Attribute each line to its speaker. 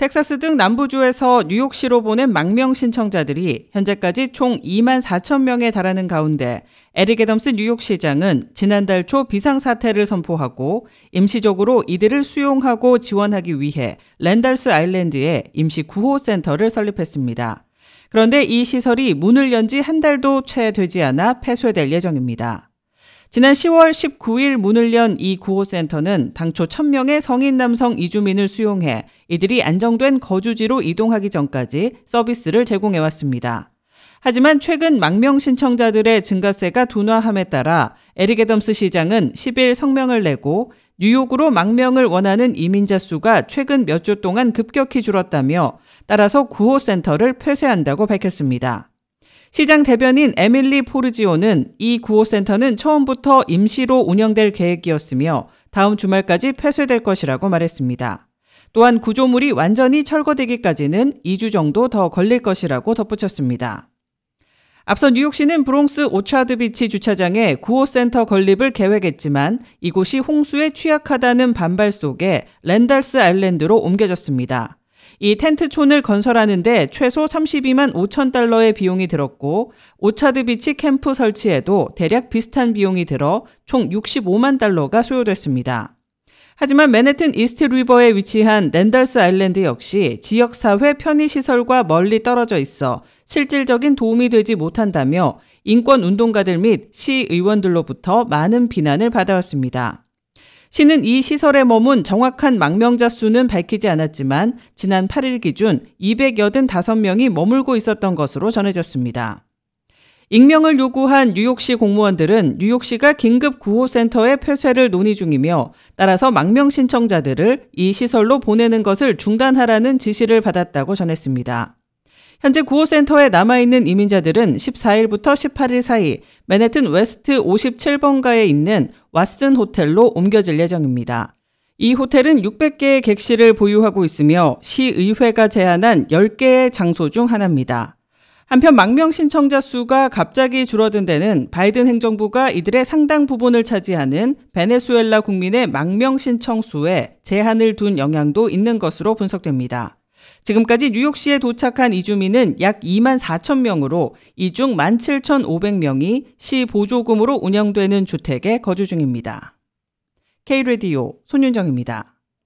Speaker 1: 텍사스 등 남부주에서 뉴욕시로 보낸 망명 신청자들이 현재까지 총 2만 4천 명에 달하는 가운데 에릭 애덤스 뉴욕시장은 지난달 초 비상사태를 선포하고 임시적으로 이들을 수용하고 지원하기 위해 랜달스 아일랜드에 임시 구호센터를 설립했습니다. 그런데 이 시설이 문을 연 지 한 달도 채 되지 않아 폐쇄될 예정입니다. 지난 10월 19일 문을 연 이 구호센터는 당초 1000명의 성인 남성 이주민을 수용해 이들이 안정된 거주지로 이동하기 전까지 서비스를 제공해왔습니다. 하지만 최근 망명 신청자들의 증가세가 둔화함에 따라 에릭 애덤스 시장은 10일 성명을 내고 뉴욕으로 망명을 원하는 이민자 수가 최근 몇 주 동안 급격히 줄었다며 따라서 구호센터를 폐쇄한다고 밝혔습니다. 시장 대변인 에밀리 포르지오는 이 구호센터는 처음부터 임시로 운영될 계획이었으며 다음 주말까지 폐쇄될 것이라고 말했습니다. 또한 구조물이 완전히 철거되기까지는 2주 정도 더 걸릴 것이라고 덧붙였습니다. 앞서 뉴욕시는 브롱스 오차드 비치 주차장에 구호센터 건립을 계획했지만 이곳이 홍수에 취약하다는 반발 속에 랜달스 아일랜드로 옮겨졌습니다. 이 텐트촌을 건설하는데 최소 32만 5천 달러의 비용이 들었고 오차드 비치 캠프 설치에도 대략 비슷한 비용이 들어 총 65만 달러가 소요됐습니다. 하지만 맨해튼 이스트 리버에 위치한 랜달스 아일랜드 역시 지역사회 편의시설과 멀리 떨어져 있어 실질적인 도움이 되지 못한다며 인권 운동가들 및 시의원들로부터 많은 비난을 받아왔습니다. 시는 이 시설에 머문 정확한 망명자 수는 밝히지 않았지만 지난 8일 기준 285명이 머물고 있었던 것으로 전해졌습니다. 익명을 요구한 뉴욕시 공무원들은 뉴욕시가 긴급 구호센터의 폐쇄를 논의 중이며 따라서 망명 신청자들을 이 시설로 보내는 것을 중단하라는 지시를 받았다고 전했습니다. 현재 구호센터에 남아있는 이민자들은 14일부터 18일 사이 맨해튼 웨스트 57번가에 있는 왓슨 호텔로 옮겨질 예정입니다. 이 호텔은 600개의 객실을 보유하고 있으며 시의회가 제안한 10개의 장소 중 하나입니다. 한편 망명 신청자 수가 갑자기 줄어든 데는 바이든 행정부가 이들의 상당 부분을 차지하는 베네수엘라 국민의 망명 신청 수에 제한을 둔 영향도 있는 것으로 분석됩니다. 지금까지 뉴욕시에 도착한 이주민은 약 2만 4천 명으로 이 중 17,500명이 시 보조금으로 운영되는 주택에 거주 중입니다. K-레디오 손윤정입니다.